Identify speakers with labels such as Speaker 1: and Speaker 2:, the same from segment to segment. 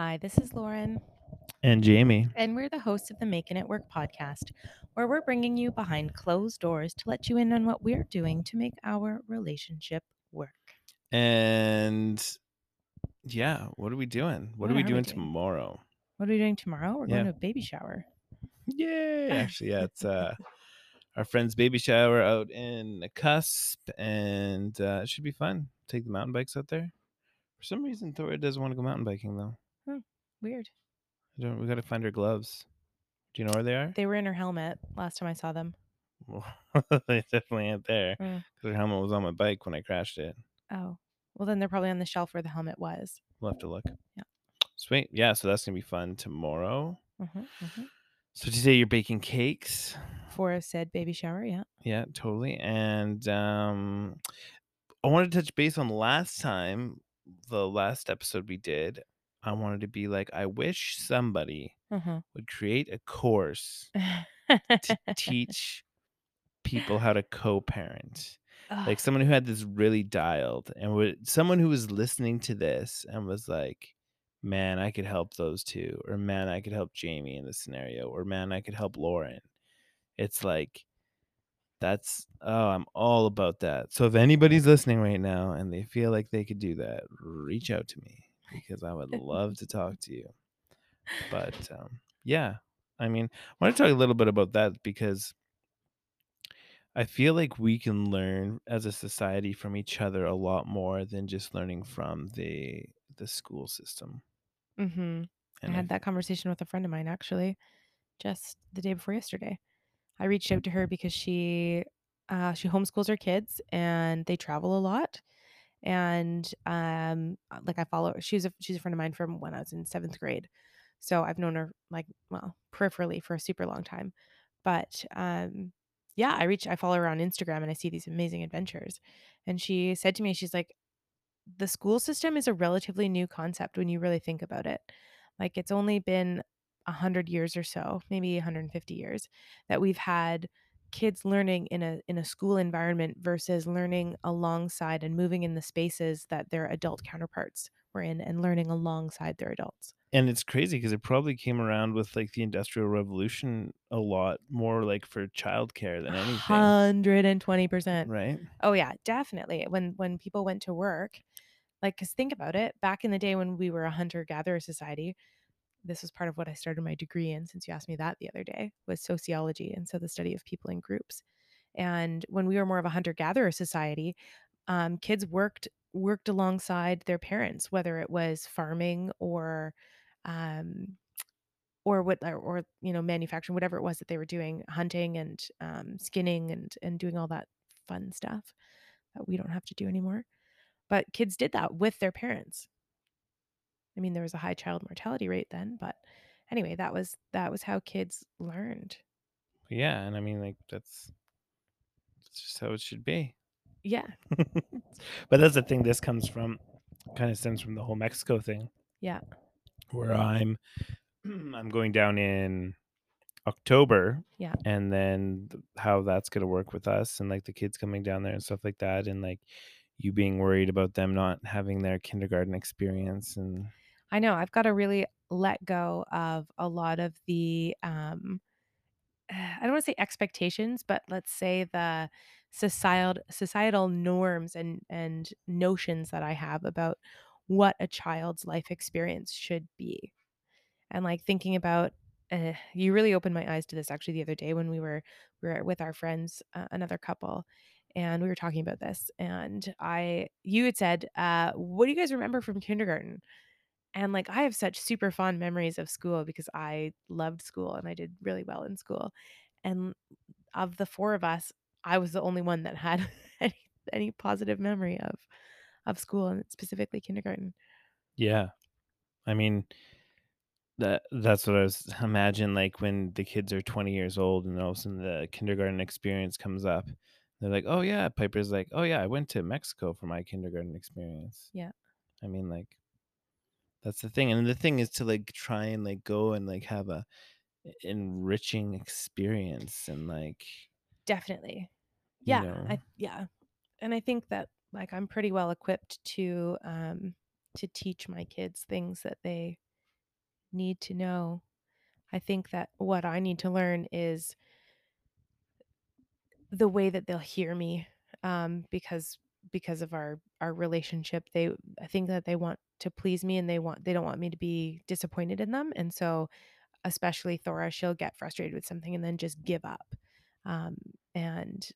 Speaker 1: Hi, this is Lauren,
Speaker 2: And Jamie.
Speaker 1: and we're the hosts of the Making It Work podcast, where we're bringing you behind closed doors to let you in on what we're doing to make our relationship work.
Speaker 2: And yeah, what are we doing? What,
Speaker 1: What
Speaker 2: are we
Speaker 1: are we
Speaker 2: doing
Speaker 1: doing?
Speaker 2: tomorrow?
Speaker 1: What are we doing tomorrow? We're going to a baby shower.
Speaker 2: Yay! Actually, yeah, it's uh our friend's baby shower out in the cusp, and uh, it should be fun. Take the mountain bikes out there. For some reason, Thora doesn't want to go mountain biking though.
Speaker 1: Weird.
Speaker 2: I don't. We got to find her gloves. Do you know where they are?
Speaker 1: They were in her helmet last time I saw them.
Speaker 2: Well, they definitely ain't there
Speaker 1: Mm.
Speaker 2: because her helmet was on my bike when I crashed it.
Speaker 1: Oh, well, then they're probably on the shelf where the helmet was.
Speaker 2: We'll have to look.
Speaker 1: Yeah.
Speaker 2: Sweet. Yeah. So that's gonna be fun tomorrow.
Speaker 1: hmm hmm
Speaker 2: So today you're baking cakes.
Speaker 1: For a said baby shower, yeah.
Speaker 2: Yeah, totally. And um I wanted to touch base on last time, the last episode we did. I wanted to be like, I wish somebody
Speaker 1: Uh-huh.
Speaker 2: would create a course to teach people how to co-parent. Like someone who had this really dialed and would someone who was listening to this and was like, man, I could help those two, or man, I could help Jamie in this scenario, or man, I could help Lauren. It's like that's oh, I'm all about that. So if anybody's listening right now and they feel like they could do that, reach out to me because I would love to talk to you. But um, yeah, I mean, I want to talk a little bit about that because I feel like we can learn as a society from each other a lot more than just learning from the the school system.
Speaker 1: hmm I
Speaker 2: And I,
Speaker 1: had that conversation with a friend of mine actually just the day before yesterday. I reached out to her because she uh, she homeschools her kids and they travel a lot. And um, uh, like I follow she's a she's a friend of mine from when I was in seventh grade. So I've known her like well peripherally for a super long time. But um, yeah, I reach I follow her on Instagram and I see these amazing adventures. And she said to me, she's like, the school system is a relatively new concept when you really think about it. Like it's only been 100 years or so, maybe 150 years that we've had kids learning in a in a school environment versus learning alongside and moving in the spaces that their adult counterparts were in and learning alongside their adults.
Speaker 2: and it's crazy because it probably came around with like the industrial revolution a lot more like for childcare than anything,
Speaker 1: 120%.
Speaker 2: right?
Speaker 1: Oh yeah, definitely. When when people went to work, like cuz think about it, back in the day when we were a hunter gatherer society, this was part of what I started my degree in since you asked me that the other day was sociology and so the study of people in groups. And when we were more of a hunter gatherer society, um, kids worked worked alongside their parents, whether it was farming or um, or what or, or you know manufacturing, whatever it was that they were doing, hunting and um, skinning and and doing all that fun stuff that we don't have to do anymore. But kids did that with their parents. I mean, there was a high child mortality rate then, but anyway, that was that was how kids learned.
Speaker 2: Yeah, and I mean like that's that's just how it should be.
Speaker 1: Yeah.
Speaker 2: but that's the thing this comes from kind of stems from the whole Mexico thing
Speaker 1: Yeah.
Speaker 2: where I'm I'm going down in October
Speaker 1: Yeah.
Speaker 2: and then th- how that's going to work with us and like the kids coming down there and stuff like that and like you being worried about them not having their kindergarten experience and
Speaker 1: I know I've got to really let go of a lot of the um I don't want to say expectations, but let's say the societal societal norms and and notions that I have about what a child's life experience should be. And like thinking about uh, you really opened my eyes to this actually the other day when we were we were with our friends, uh, another couple, and we were talking about this. And I, you had said, uh, "What do you guys remember from kindergarten?" And like I have such super fond memories of school because I loved school and I did really well in school. And of the four of us, I was the only one that had any, any positive memory of of school and specifically kindergarten.
Speaker 2: yeah i mean that that's what i was imagine like when the kids are 20 years old and all of a sudden the kindergarten experience comes up they're like oh yeah piper's like oh yeah i went to mexico for my kindergarten experience
Speaker 1: Yeah.
Speaker 2: i mean like that's the thing and the thing is to like try and like go and like have a enriching experience and like
Speaker 1: Definitely.
Speaker 2: you
Speaker 1: Yeah,
Speaker 2: know
Speaker 1: I yeah. And I think that like I'm pretty well equipped to um to teach my kids things that they need to know. I think that what I need to learn is the way that they'll hear me, um, because because of our our relationship, they I think that they want to please me and they want they don't want me to be disappointed in them, and so, especially Thora, she'll get frustrated with something and then just give up. Um, and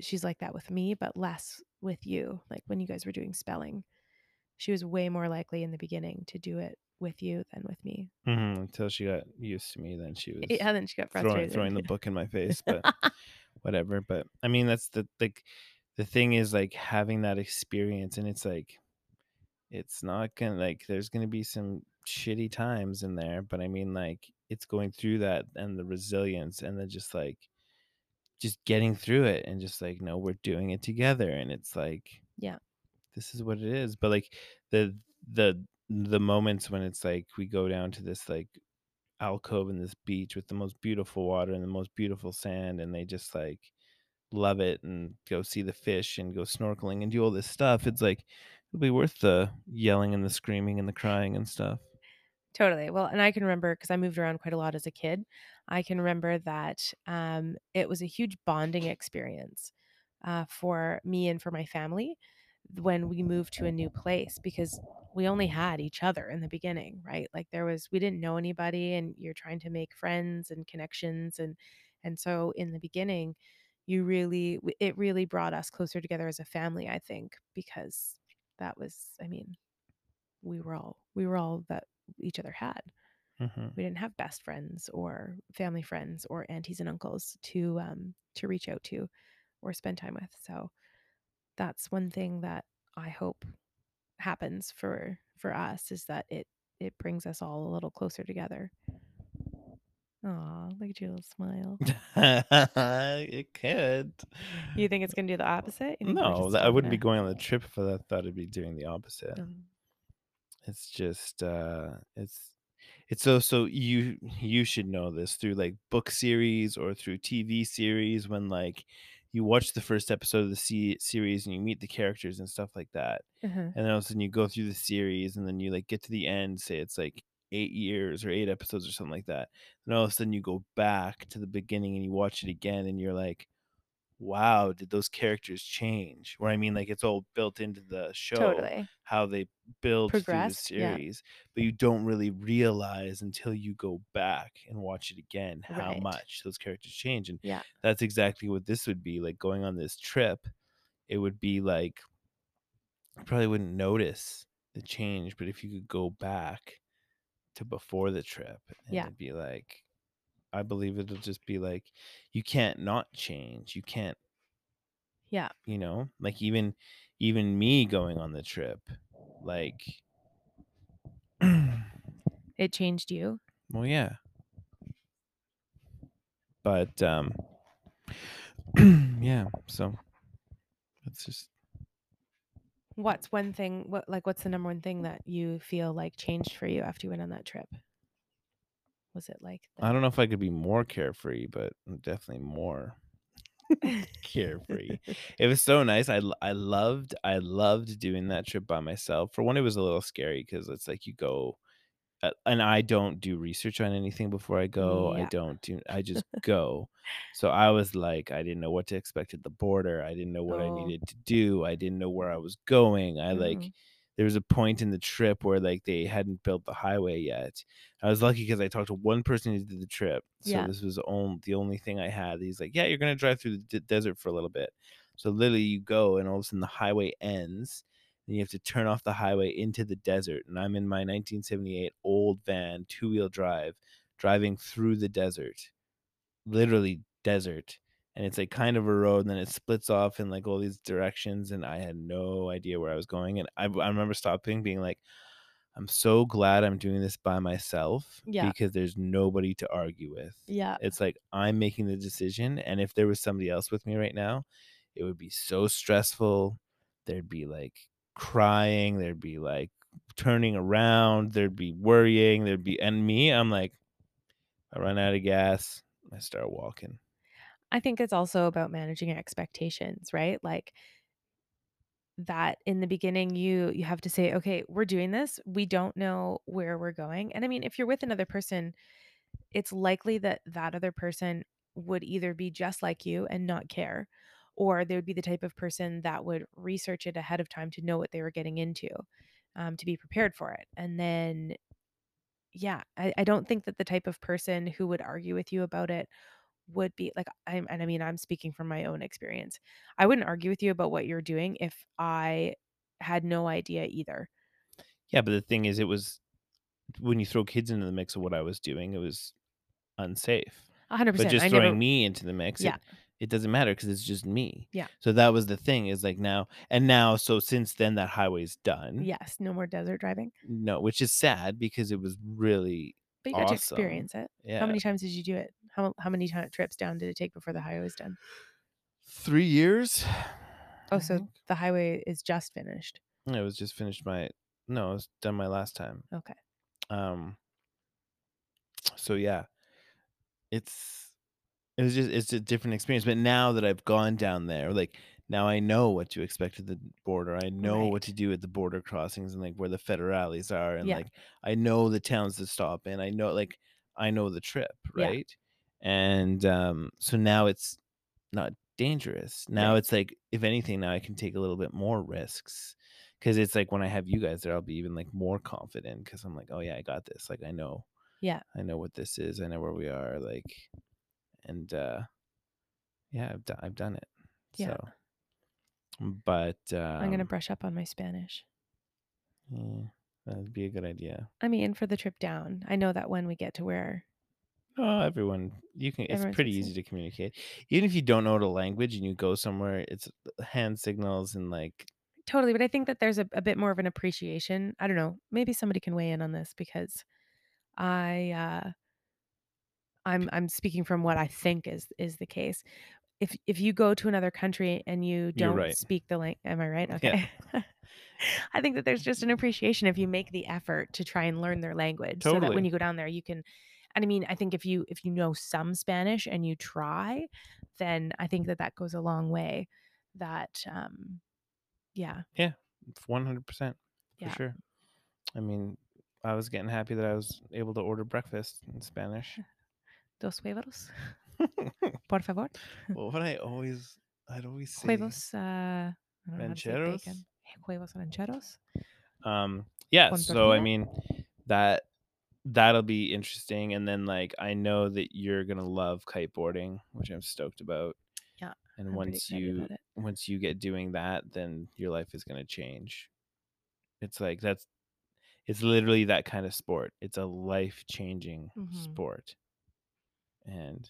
Speaker 1: she's like that with me, but less with you. Like when you guys were doing spelling, she was way more likely in the beginning to do it with you than with me.
Speaker 2: Mhm, until she got used to me, then she was
Speaker 1: Yeah, then she got
Speaker 2: throwing
Speaker 1: frustrated.
Speaker 2: throwing the book in my face, but whatever, but, I mean, that's the like, the thing is, like, having that experience, and it's like it's not gonna like, there's gonna be some shitty times in there, but I mean, like, it's going through that and the resilience and then just, like just getting through it and just like, "No, we're doing it together," and it's like,
Speaker 1: Yeah.
Speaker 2: "This is what it is," but, like, the the the moments when it's like we go down to this, like, alcove in this beach with the most beautiful water and the most beautiful sand, and they just, like, love it and go see the fish and go snorkeling and do all this stuff, it's like, it'll be worth the yelling and the screaming and the crying and stuff.
Speaker 1: Totally. Well, and I can remember because I moved around quite a lot as a kid. I can remember that, um, it was a huge bonding experience, uh, for me and for my family when we moved to a new place because we only had each other in the beginning, right? Like, there was we didn't know anybody, and you're trying to make friends and connections, and and so in the beginning, you really it really brought us closer together as a family, I think, because that was I mean, we were all we were all that each other had.
Speaker 2: Mhm.
Speaker 1: We didn't have best friends or family friends or aunties and uncles to, um, to reach out to or spend time with, so that's one thing that I hope happens for for us is that it it brings us all a little closer together. Aw, look at your little smile.
Speaker 2: It could.
Speaker 1: You think it's gonna do the opposite? You think we're
Speaker 2: No,
Speaker 1: just
Speaker 2: that I wouldn't be
Speaker 1: gonna
Speaker 2: going on the trip if I thought I'd be doing the opposite.
Speaker 1: Um
Speaker 2: It's just, uh, it's it's so so you you should know this through, like, book series or through TV series when, like, you watch the 1st episode of the se series and you meet the characters and stuff like that,
Speaker 1: Uh-huh.
Speaker 2: and then all of a sudden you go through the series and then you, like, get to the end, say it's, like, 8 years or 8 episodes or something like that, and all of a sudden you go back to the beginning and you watch it again and you're like, "Wow, did those characters change?" Where I mean, like, it's all built into the show,
Speaker 1: Totally.
Speaker 2: how they build through the
Speaker 1: Progressed? Yeah.
Speaker 2: series, but you don't really realize until you go back and watch it again how
Speaker 1: Right.
Speaker 2: much those characters change, and
Speaker 1: Yeah.
Speaker 2: that's exactly what this would be, like, going on this trip, it would be like I probably wouldn't notice the change, but if you could go back to before the trip and
Speaker 1: Yeah.
Speaker 2: it'd be like I believe it'll just be like, you can't not change, you can't
Speaker 1: Yeah.
Speaker 2: you know? Like, even even me going on the trip, like
Speaker 1: It changed you?
Speaker 2: Well, yeah. But, um yeah, so it's just
Speaker 1: What's one thing what like, what's the number one thing mm. that you feel like changed for you after you went on that trip? Was it like
Speaker 2: I don't know if I could be more carefree, but definitely more carefree. It was so nice, I, I loved I loved doing that trip by myself. For one, it was a little scary because it's like you go and I don't do research on anything before I go, I don't do I just go. So, I was like, I didn't know what to expect at the border, I didn't know what I
Speaker 1: Oh.
Speaker 2: needed to do, I didn't know where I was going, I, like
Speaker 1: Mhm.
Speaker 2: there was a point in the trip where, like, they hadn't built the highway yet. I was lucky because I talked to one person who did the trip, so
Speaker 1: Yeah.
Speaker 2: this was on the only thing I had. He's like, "Yeah, you're gonna drive through the d desert for a little bit." So, literally, you go and all of a sudden the highway ends, and you have to turn off the highway into the desert, and I'm in my 1978 old van, two-wheel drive, driving through the desert. Literally desert, and it's, like, kind of a road, and then it splits off in, like, all these directions, and I had no idea where I was going, and I I remember stopping being like, "I'm so glad I'm doing this by myself
Speaker 1: Yeah.
Speaker 2: because there's nobody to argue with."
Speaker 1: Yeah.
Speaker 2: It's like, I'm making the decision, and if there was somebody else with me right now, it would be so stressful, there'd be, like, crying, there'd be, like, turning around, there'd be worrying, there'd be and me, I'm like, I run out of gas, I start walking.
Speaker 1: I think it's also about managing expectations, right? Like that in the beginning you you have to say, "Okay, we're doing this. We don't know where we're going." And I mean, if you're with another person, it's likely that that other person would either be just like you and not care, or they would be the type of person that would research it ahead of time to know what they were getting into, um, to be prepared for it. And then, yeah, I, I don't think that the type of person who would argue with you about it would be like I'm and I mean I'm speaking from my own experience. I wouldn't argue with you about what you're doing if I had no idea either.
Speaker 2: Yeah, but the thing is, it was when you throw kids into the mix of what I was doing, it was unsafe. But
Speaker 1: 100%.
Speaker 2: But
Speaker 1: just
Speaker 2: throwing
Speaker 1: never
Speaker 2: me into the mix,
Speaker 1: yeah.
Speaker 2: it it doesn't matter because it's just me.
Speaker 1: Yeah.
Speaker 2: So that was the thing is like now and now so since then that highway's done.
Speaker 1: Yes, no more desert driving.
Speaker 2: No, which is sad because it was really
Speaker 1: But you got to experience it.
Speaker 2: Yeah.
Speaker 1: How many times did you do it? How how many trips down did it take before the highway was done?
Speaker 2: 3 years?
Speaker 1: Oh, so the highway is just finished.
Speaker 2: It was just finished my no, it was done my last time.
Speaker 1: Okay.
Speaker 2: Um so yeah, it's it was just it's a different experience. But now that I've gone down there, like now I know what to expect at the border. I know what to do at the border crossings and like where the federales are and
Speaker 1: Yeah.
Speaker 2: like I know the towns to stop in. I know like I know the trip,
Speaker 1: Yeah.
Speaker 2: right? And um so now it's not dangerous. Now
Speaker 1: Right.
Speaker 2: it's like if anything now I can take a little bit more risks cuz it's like when I have you guys there I'll be even like more confident cuz I'm like, "Oh yeah, I got this." Like I know
Speaker 1: Yeah.
Speaker 2: I know what this is. I know where we are like and uh yeah, I've done I've done it.
Speaker 1: Yeah.
Speaker 2: So, but uh
Speaker 1: I'm gonna
Speaker 2: um
Speaker 1: brush up on my Spanish.
Speaker 2: yeah, that'd be a good idea.
Speaker 1: I mean, for the trip down. I know that when we get to where
Speaker 2: Oh, everyone, you can. It's pretty easy to communicate, even if you don't know the language and you go somewhere. It's hand signals and like
Speaker 1: Totally, but I think that there's a, a bit more of an appreciation. I don't know. Maybe somebody can weigh in on this because I uh I'm I'm speaking from what I think is is the case. If if you go to another country and you don't
Speaker 2: right.
Speaker 1: speak the language, am I right?
Speaker 2: Yeah,
Speaker 1: Okay. I think that there's just an appreciation if you make the effort to try and learn their language so that when you go down there you can and I mean, I think if you if you know some Spanish and you try, then I think that that goes a long way. That um yeah.
Speaker 2: Yeah, one hundred percent for
Speaker 1: Yeah.
Speaker 2: sure. I mean, I was getting happy that I was able to order breakfast in Spanish.
Speaker 1: Dos huevos, por favor.
Speaker 2: what would I always? I'd always say
Speaker 1: Huevos, uh, I don't know how to say
Speaker 2: rancheros.
Speaker 1: Huevos rancheros.
Speaker 2: Um, yeah, so I mean that that'll be interesting. And then like I know that you're gonna love kiteboarding, which I'm stoked about.
Speaker 1: Yeah,
Speaker 2: And
Speaker 1: I'm
Speaker 2: once you once you get doing that, then your life is gonna change. It's like that's it's literally that kind of sport. It's a life changing
Speaker 1: Mhm.
Speaker 2: sport. And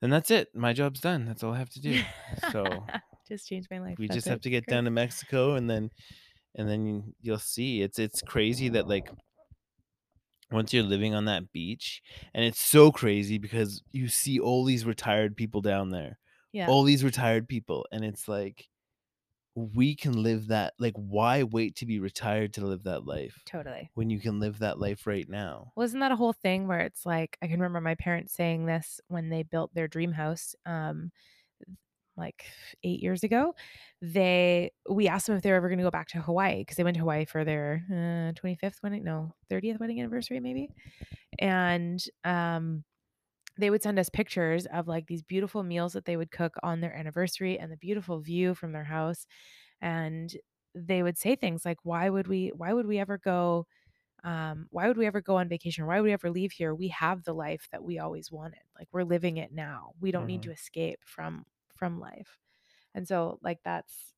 Speaker 2: then that's it. My job's done. That's all I have to do. So
Speaker 1: just changed my life.
Speaker 2: we
Speaker 1: That's
Speaker 2: just have to get
Speaker 1: Great.
Speaker 2: down to Mexico and then and then you- you'll see. It's it's crazy that like once you're living on that beach and it's so crazy because you see all these retired people down there.
Speaker 1: Yeah,
Speaker 2: All these retired people and it's like we can live that like why wait to be retired to live that life
Speaker 1: totally.
Speaker 2: when you can live that life right now?
Speaker 1: Wasn't that a whole thing where it's like I can remember my parents saying this when they built their dream house, um, like eight years ago. They we asked them if they were ever going to go back to Hawaii because they went to Hawaii for their uh, 25th wedding, no, 30th wedding anniversary maybe, and um they would send us pictures of like these beautiful meals that they would cook on their anniversary and the beautiful view from their house and they would say things like why would we why would we ever go um why would we ever go on vacation? Why would we ever leave here? We have the life that we always wanted. Like we're living it now. We don't need to escape from from life. And so like that's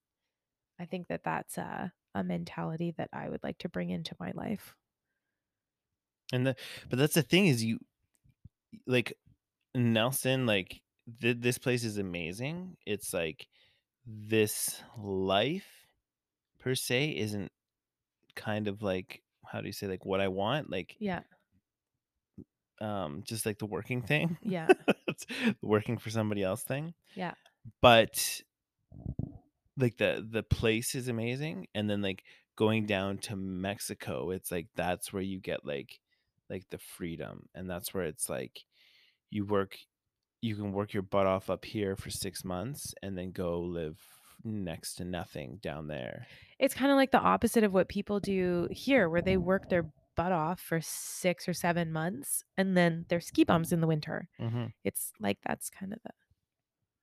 Speaker 1: i think that that's a, a mentality that i would like to bring into my life.
Speaker 2: And the but that's the thing is you like Nelson like th- this place is amazing. It's like this life per se isn't kind of like how do you say like what I want like
Speaker 1: yeah.
Speaker 2: um just like the working thing.
Speaker 1: Yeah.
Speaker 2: The working for somebody else thing.
Speaker 1: Yeah.
Speaker 2: But like the the place is amazing and then like going down to Mexico it's like that's where you get like like the freedom and that's where it's like you work you can work your butt off up here for 6 months and then go live next to nothing down there.
Speaker 1: It's kinda like the opposite of what people do here, where they work their butt off for 6 or 7 months, and then they're ski bums in the winter.
Speaker 2: Mhm.
Speaker 1: It's like that's kinda the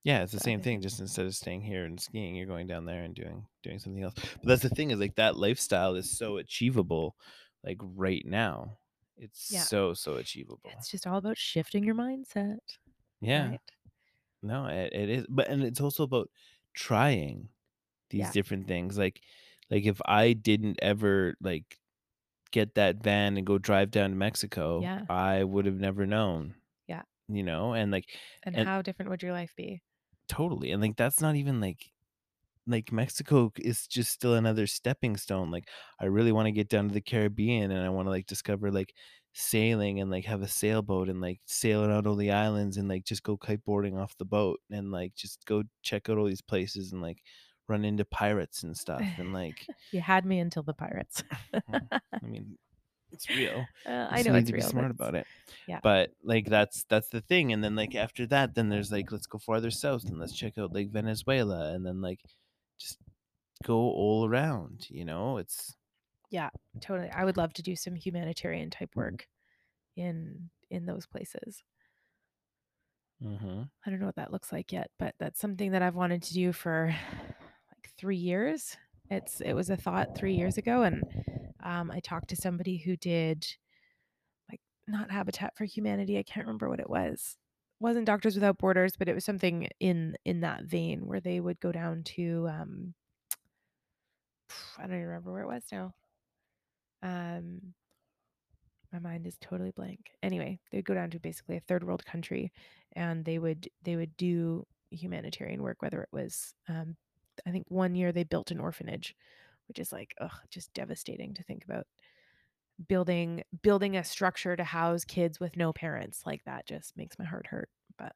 Speaker 2: Yeah, it's the same thing,
Speaker 1: thing.
Speaker 2: just instead of staying here and skiing, you're going down there and doing doing something else. But that's the thing is, like, that lifestyle is so achievable, like, right now. It's
Speaker 1: Yeah.
Speaker 2: so, so achievable.
Speaker 1: It's just all about shifting your mindset,
Speaker 2: Yeah.
Speaker 1: right?
Speaker 2: No, it it is but and it's also about trying these
Speaker 1: Yeah.
Speaker 2: different things, like like, if I didn't ever, like, get that van and go drive down to Mexico,
Speaker 1: Yeah.
Speaker 2: I would have never known,
Speaker 1: Yeah.
Speaker 2: you know, and, like
Speaker 1: And
Speaker 2: and
Speaker 1: how different would your life be?
Speaker 2: Totally, and, like, that's not even, like like, Mexico is just still another stepping stone, like, I really wanna get down to the Caribbean, and I wanna, like, discover, like, sailing and, like, have a sailboat and, like, sail around all the islands and, like, just go kiteboarding off the boat and, like, just go check out all these places and, like, run into pirates and stuff and, like
Speaker 1: You had me until the pirates.
Speaker 2: I mean, it's real.
Speaker 1: Uh, I know it's
Speaker 2: to be
Speaker 1: real,
Speaker 2: smart about it.
Speaker 1: yeah.
Speaker 2: But, like, that's that's the thing, and then, like, after that, then there's, like, let's go farther south and let's check out, like, Venezuela and then, like, just go all around, you know? It's
Speaker 1: Yeah, totally. I would love to do some humanitarian type work in in those places.
Speaker 2: Mhm.
Speaker 1: I don't know what that looks like yet, but that's something that I've wanted to do for like 3 years. It's it was a thought 3 years ago, and, um, I talked to somebody who did, like, not Habitat for Humanity, I can't remember what it was. Wasn't Doctors Without Borders, but it was something in in that vein where they would go down to, um I don't even remember where it was now. Um my mind is totally blank. Anyway, they'd go down to basically a third world country, and they would they would do humanitarian work, whether it was, um I think one year they built an orphanage, which is like, ugh, just devastating to think about. Building building a structure to house kids with no parents, like, that just makes my heart hurt, but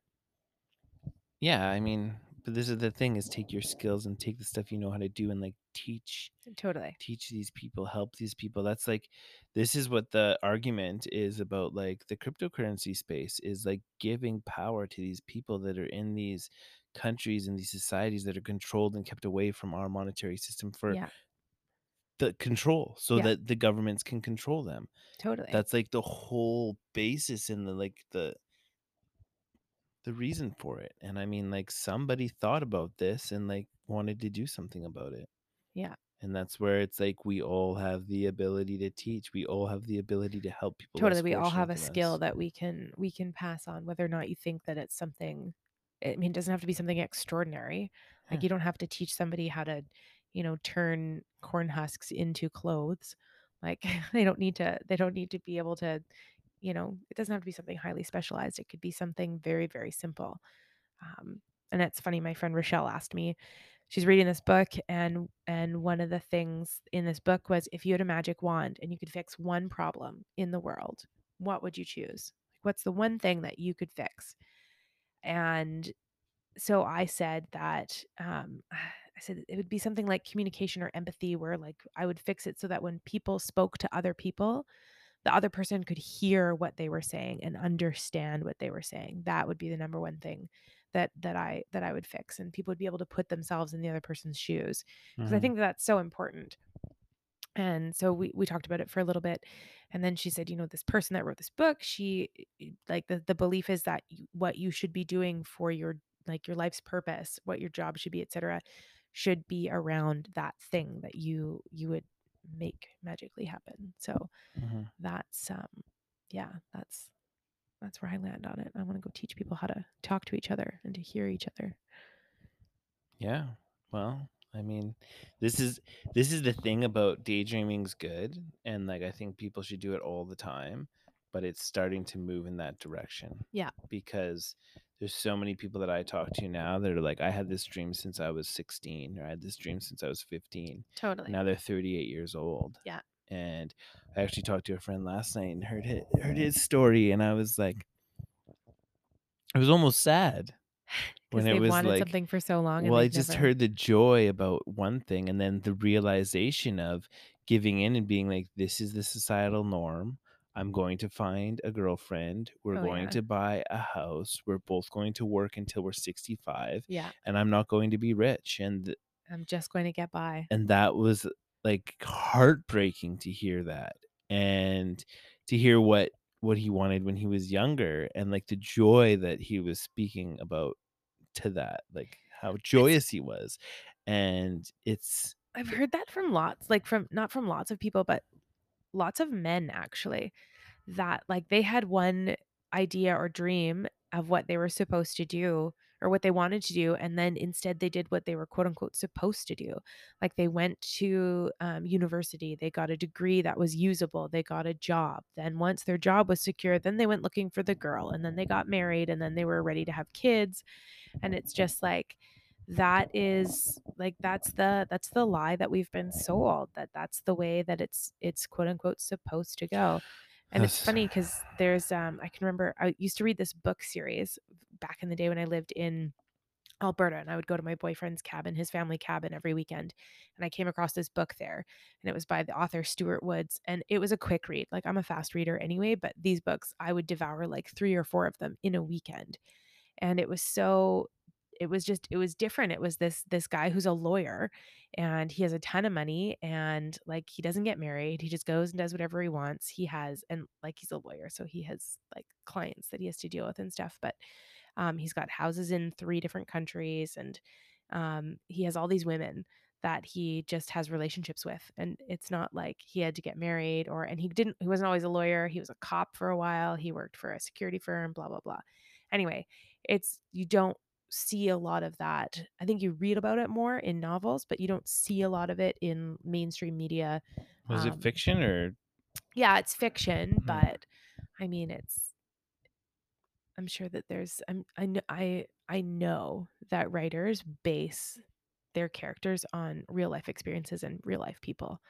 Speaker 2: Yeah, I mean, but this is the thing is take your skills and take the stuff you know how to do and, like, teach
Speaker 1: Totally.
Speaker 2: teach these people, help these people. That's, like this is what the argument is about, like, the cryptocurrency space is, like, giving power to these people that are in these countries and these societies that are controlled and kept away from our monetary system for
Speaker 1: Yeah,
Speaker 2: the control so
Speaker 1: yeah,
Speaker 2: that the governments can control them.
Speaker 1: totally.
Speaker 2: That's, like, the whole basis and the, like, the the reason for it, and I mean, like, somebody thought about this and, like, wanted to do something about it,
Speaker 1: Yeah.
Speaker 2: and that's where it's like we all have the ability to teach, we all have the ability to help people
Speaker 1: Totally, we all have a skill
Speaker 2: us.
Speaker 1: that we can we can pass on whether or not you think that it's something I mean, it doesn't have to be something extraordinary. Like,
Speaker 2: Yeah,
Speaker 1: you don't have to teach somebody how to, you know, turn corn husks into clothes. Like, they don't need to they don't need to be able to, you know, it doesn't have to be something highly specialized. It could be something very, very simple. Um, and it's funny, my friend Rochelle asked me, she's reading this book and and one of the things in this book was if you had a magic wand and you could fix one problem in the world, what would you choose? Like what's the one thing that you could fix? And so I said that um I said it would be something like communication or empathy where like I would fix it so that when people spoke to other people, the other person could hear what they were saying and understand what they were saying. That would be the number one thing that that I that I would fix and people would be able to put themselves in the other person's shoes because I
Speaker 2: mhm,
Speaker 1: think that that's so important. And so we we talked about it for a little bit and then she said, you know, this person that wrote this book, she like the the belief is that you, what you should be doing for your like your life's purpose, what your job should be, etc., should be around that thing that you you would make magically happen. So
Speaker 2: mhm.
Speaker 1: that's um yeah, that's that's where I land on it. I want to go teach people how to talk to each other and to hear each other.
Speaker 2: Yeah. Well, I mean, this is this is the thing about daydreaming's good, and like I think people should do it all the time, but it's starting to move in that direction
Speaker 1: Yeah,
Speaker 2: because there's so many people that I talk to now that are like, I had this dream since I was 16, or I had this dream since I was 15.
Speaker 1: totally.
Speaker 2: Now they're 38 years old.
Speaker 1: Yeah.
Speaker 2: And I actually talked to a friend last night and heard his, heard his story, and I was like, it was almost sad when it was
Speaker 1: wanted
Speaker 2: like
Speaker 1: something for so long and
Speaker 2: well, I just
Speaker 1: never
Speaker 2: heard the joy about one thing and then the realization of giving in and being like, this is the societal norm. I'm going to find a girlfriend. We're
Speaker 1: Oh,
Speaker 2: going
Speaker 1: yeah.
Speaker 2: to buy a house. We're both going to work until we're 65,
Speaker 1: Yeah.
Speaker 2: and I'm not going to be rich. And
Speaker 1: I'm just going to get by.
Speaker 2: And that was, like, heartbreaking to hear that, and to hear what what he wanted when he was younger, and, like, the joy that he was speaking about to that, like, how joyous he was, and it's
Speaker 1: I've heard that from lots, like, from not from lots of people, but lots of men actually, that, like, they had one idea or dream of what they were supposed to do or what they wanted to do, and then instead they did what they were quote unquote "supposed to do." Like, they went to, um, university, they got a degree that was usable, they got a job, then once their job was secure, then they went looking for the girl, and then they got married, and then they were ready to have kids, and it's just like that is like that's the that's the lie that we've been sold that that's the way that it's it's quote unquote supposed to go. And it's funny because there's um i can remember i used to read this book series back in the day when i lived in alberta and i would go to my boyfriend's cabin his family cabin every weekend and i came across this book there and it was by the author stuart woods and it was a quick read like i'm a fast reader anyway but these books i would devour like three or four of them in a weekend. And it was so it was just it was different. It was this this guy who's a lawyer and he has a ton of money and like he doesn't get married. He just goes and does whatever he wants. He has and like he's a lawyer, so he has like clients that he has to deal with and stuff, but um he's got houses in three different countries and um he has all these women that he just has relationships with and it's not like he had to get married or and he didn't he wasn't always a lawyer he was a cop for a while he worked for a security firm blah blah blah anyway it's you don't see a lot of that. I think you read about it more in novels, but you don't see a lot of it in mainstream media.
Speaker 2: was it
Speaker 1: Um,
Speaker 2: fiction or
Speaker 1: yeah, it's fiction,
Speaker 2: Mhm.
Speaker 1: but I mean, it's I'm sure that there's I'm I know I I know that writers base their characters on real life experiences and real life people.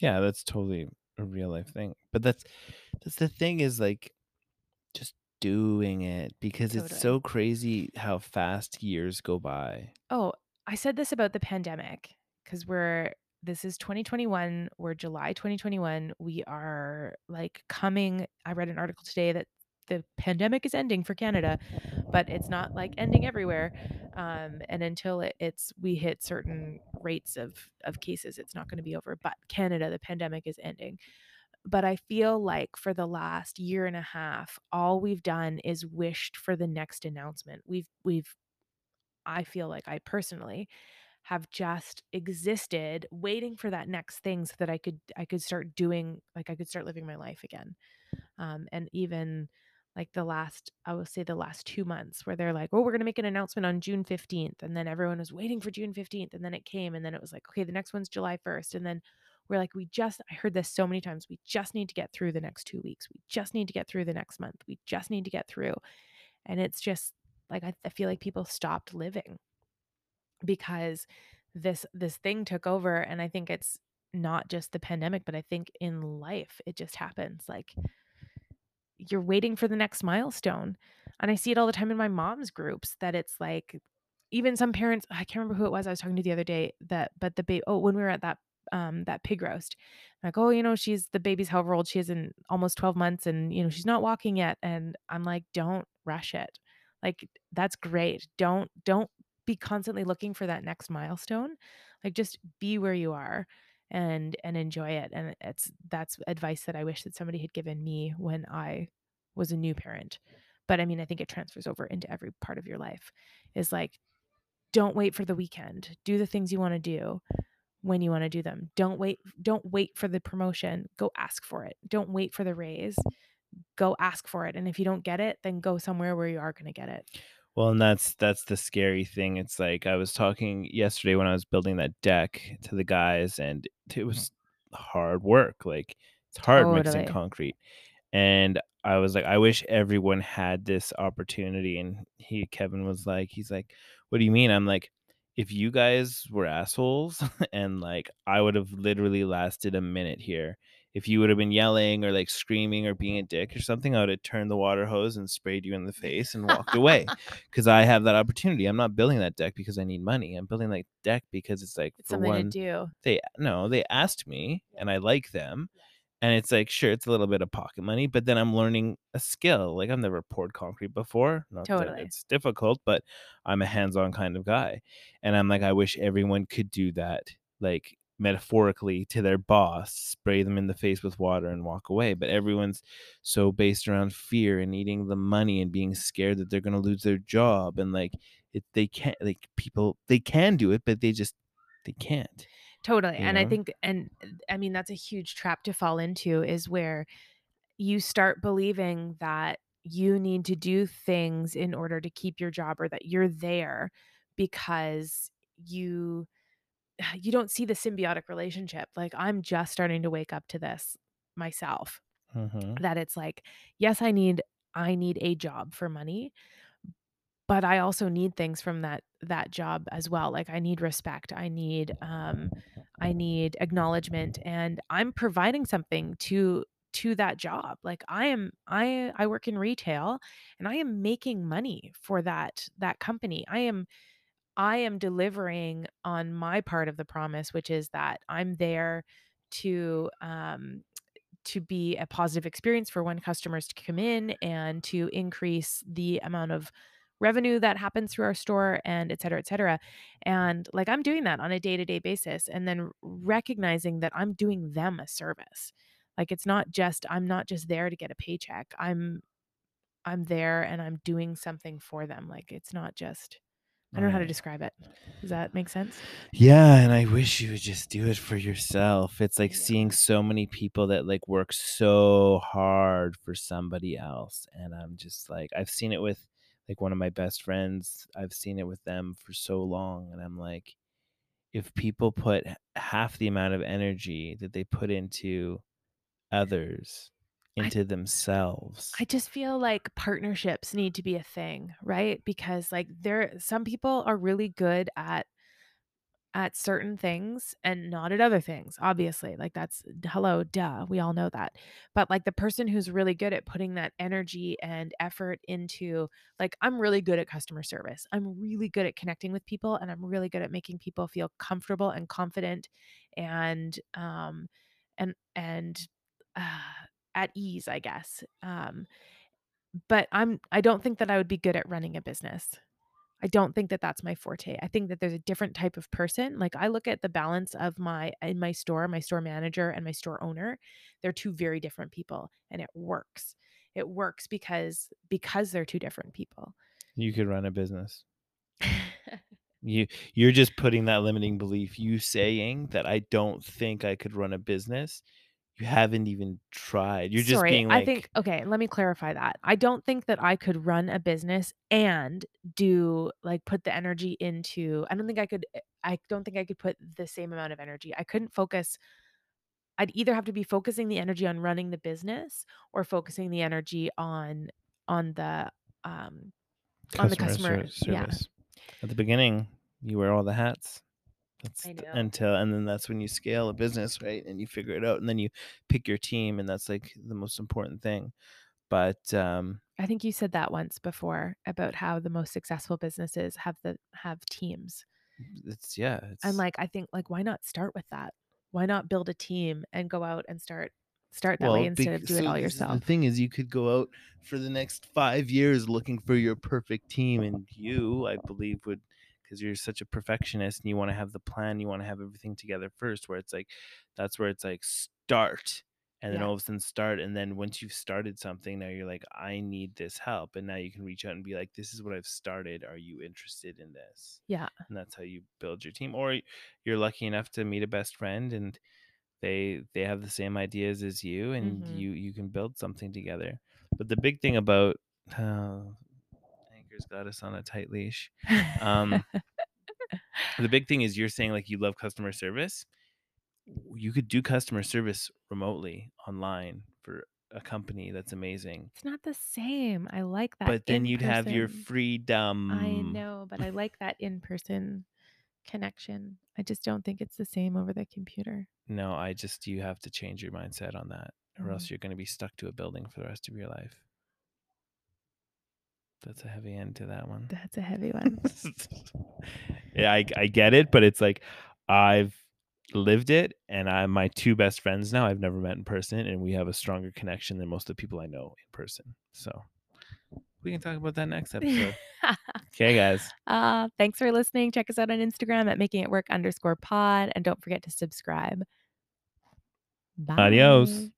Speaker 2: Yeah, that's totally a real life thing, but that's that's the thing is, like, just doing it because it's
Speaker 1: Totally.
Speaker 2: so crazy how fast years go by.
Speaker 1: Oh, I said this about the pandemic because we're this is 2021. We're July 2021. We are like coming. I read an article today that the pandemic is ending for Canada, but it's not like ending everywhere. Um, and until it, it's we hit certain rates of of cases, it's not going to be over. But Canada, the pandemic is ending. But I feel like for the last year and a half, all we've done is wished for the next announcement. We've we've I feel like I personally have just existed waiting for that next thing so that I could I could start doing like I could start living my life again. Um, and even like the last I will say the last 2 months where they're like, "Oh, we're going to make an announcement on June 15th." And then everyone was waiting for June 15th and then it came and then it was like, "Okay, the next one's July 1st." And then we're like, "We just I heard this so many times. We just need to get through the next 2 weeks. We just need to get through the next month. We just need to get through." And it's just like I, I feel like people stopped living because this this thing took over and I think it's not just the pandemic, but I think in life it just happens. Like you're waiting for the next milestone. And I see it all the time in my mom's groups that it's like even some parents, I can't remember who it was I was talking to the other day that but the baby oh, when we were at that um that pig roast. Like, oh, you know, she's the baby's however old she is in almost 12 months and you know, she's not walking yet. And I'm like, don't rush it. Like, that's great. Don't don't be constantly looking for that next milestone. Like just be where you are and and enjoy it. And it's that's advice that I wish that somebody had given me when I was a new parent. But I mean, I think it transfers over into every part of your life. Is like don't wait for the weekend. Do the things you want to do when you want to do them. Don't wait don't wait for the promotion. Go ask for it. Don't wait for the raise. Go ask for it. And if you don't get it, then go somewhere where you are going to get it.
Speaker 2: Well, and that's that's the scary thing. It's like I was talking yesterday when I was building that deck to the guys, and it was hard work. Like it's hard mixing concrete. And I was like, I wish everyone had this opportunity. And he, Kevin, was like, he's like, what do you mean? I'm like, if you guys were assholes and like I would have literally lasted a minute here. If you would have been yelling or like screaming or being a dick or something, I would have turned the water hose and sprayed you in the face and walked away because I have that opportunity. I'm not building that deck because I need money. I'm building that deck because it's like
Speaker 1: It's
Speaker 2: for
Speaker 1: something to do.
Speaker 2: they no, they asked me
Speaker 1: Yeah.
Speaker 2: and I like them And it's like, sure, it's a little bit of pocket money, but then I'm learning a skill. Like I've never poured concrete before. Not that
Speaker 1: Totally.
Speaker 2: it's difficult, but I'm a hands-on kind of guy. And I'm like, I wish everyone could do that, like metaphorically to their boss, spray them in the face with water and walk away. But everyone's so based around fear and needing the money and being scared that they're gonna lose their job. And like it they can't like people they can do it, but they just they can't.
Speaker 1: Totally,
Speaker 2: You
Speaker 1: and I think and I mean, that's a huge trap to fall into is where you start believing that you need to do things in order to keep your job or that you're there because you you don't see the symbiotic relationship. Like, I'm just starting to wake up to this myself,
Speaker 2: Mhm.
Speaker 1: that it's like, yes, I need I need a job for money, but I also need things from that that job as well. Like I need respect. I need um I need acknowledgement and I'm providing something to to that job. Like I am I I work in retail and I am making money for that that company. I am I am delivering on my part of the promise which is that I'm there to um to be a positive experience for when customers to come in and to increase the amount of revenue that happens through our store and et cetera, et cetera. And like I'm doing that on a day to day basis and then recognizing that I'm doing them a service. Like it's not just, I'm not just there to get a paycheck. I'm, I'm there and I'm doing something for them. Like it's not just, I don't know how to describe it. Does that make sense?
Speaker 2: Yeah, and I wish you would just do it for yourself. It's like seeing so many people that like work so hard for somebody else. And I'm just like, I've seen it with like one of my best friends. I've seen it with them for so long. And I'm like, if people put half the amount of energy that they put into others,
Speaker 1: I
Speaker 2: into themselves.
Speaker 1: I just feel like partnerships need to be a thing, right? Because like there some people are really good at at certain things and not at other things, obviously. Like that's hello, duh. We all know that. But like the person who's really good at putting that energy and effort into like I'm really good at customer service. I'm really good at connecting with people and I'm really good at making people feel comfortable and confident and um and and uh, at ease, I guess. Um but I'm I don't think that I would be good at running a business. I don't think that that's my forte. I think that there's a different type of person. Like I look at the balance of my in my store, my store manager and my store owner. They're two very different people and it works. It works because because they're two different people.
Speaker 2: You could run a business. You you're just putting that limiting belief. You saying that I don't think I could run a business, you haven't even tried. You're just
Speaker 1: Sorry,
Speaker 2: being
Speaker 1: I think okay, let me clarify that. I don't think that I could run a business and do like put the energy into I don't think I could eh, I don't think I could put the same amount of energy. I couldn't focus I'd either have to be focusing the energy on running the business or focusing the energy on on the um on the
Speaker 2: customer
Speaker 1: customer
Speaker 2: ser
Speaker 1: yeah,
Speaker 2: service. At the beginning, you wear all the hats. That's
Speaker 1: I know.
Speaker 2: until and then that's when you scale a business, right? And you figure it out, and then you pick your team, and that's, like, the most important thing. But, um,
Speaker 1: I think you said that once before about how the most successful businesses have the have teams.
Speaker 2: it's yeah,
Speaker 1: And like I think like why not start with that? Why not build a team and go out and start start that way instead of do it all
Speaker 2: yourself. the thing is you could go out for the next 5 years looking for your perfect team, and you, I believe, would because 'cause you're such a perfectionist and you wanna have the plan, you wanna have everything together first, where it's like that's where it's like, "Start," and then
Speaker 1: Yeah.
Speaker 2: all of a sudden start, and then once you've started something, now you're like, "I need this help," and now you can reach out and be like, "This is what I've started, are you interested in this?"
Speaker 1: Yeah.
Speaker 2: And that's how you build your team, or you're lucky enough to meet a best friend and they they have the same ideas as you and
Speaker 1: Mhm.
Speaker 2: you you can build something together but the big thing about oh, anchor's got us on a tight leash um the big thing is you're saying like you love customer service you could do customer service remotely online for a company that's amazing
Speaker 1: It's not the same. I like that
Speaker 2: but then
Speaker 1: in
Speaker 2: you'd have your
Speaker 1: freedom. I know, but I like that in-person connection. I just don't think it's the same over the computer.
Speaker 2: no i just you have to change your mindset on that or
Speaker 1: Mm,
Speaker 2: else you're going to be stuck to a building for the rest of your life that's a heavy end to that one
Speaker 1: that's a heavy one.
Speaker 2: yeah, I I get it, but it's like I've lived it, and I my 2 best friends now I've never met in person, and we have a stronger connection than most of the people I know in person. So, we can talk about that next episode. okay, guys.
Speaker 1: Uh, thanks for listening. Check us out on Instagram at making it work underscore pod and don't forget to subscribe. Bye. Adios.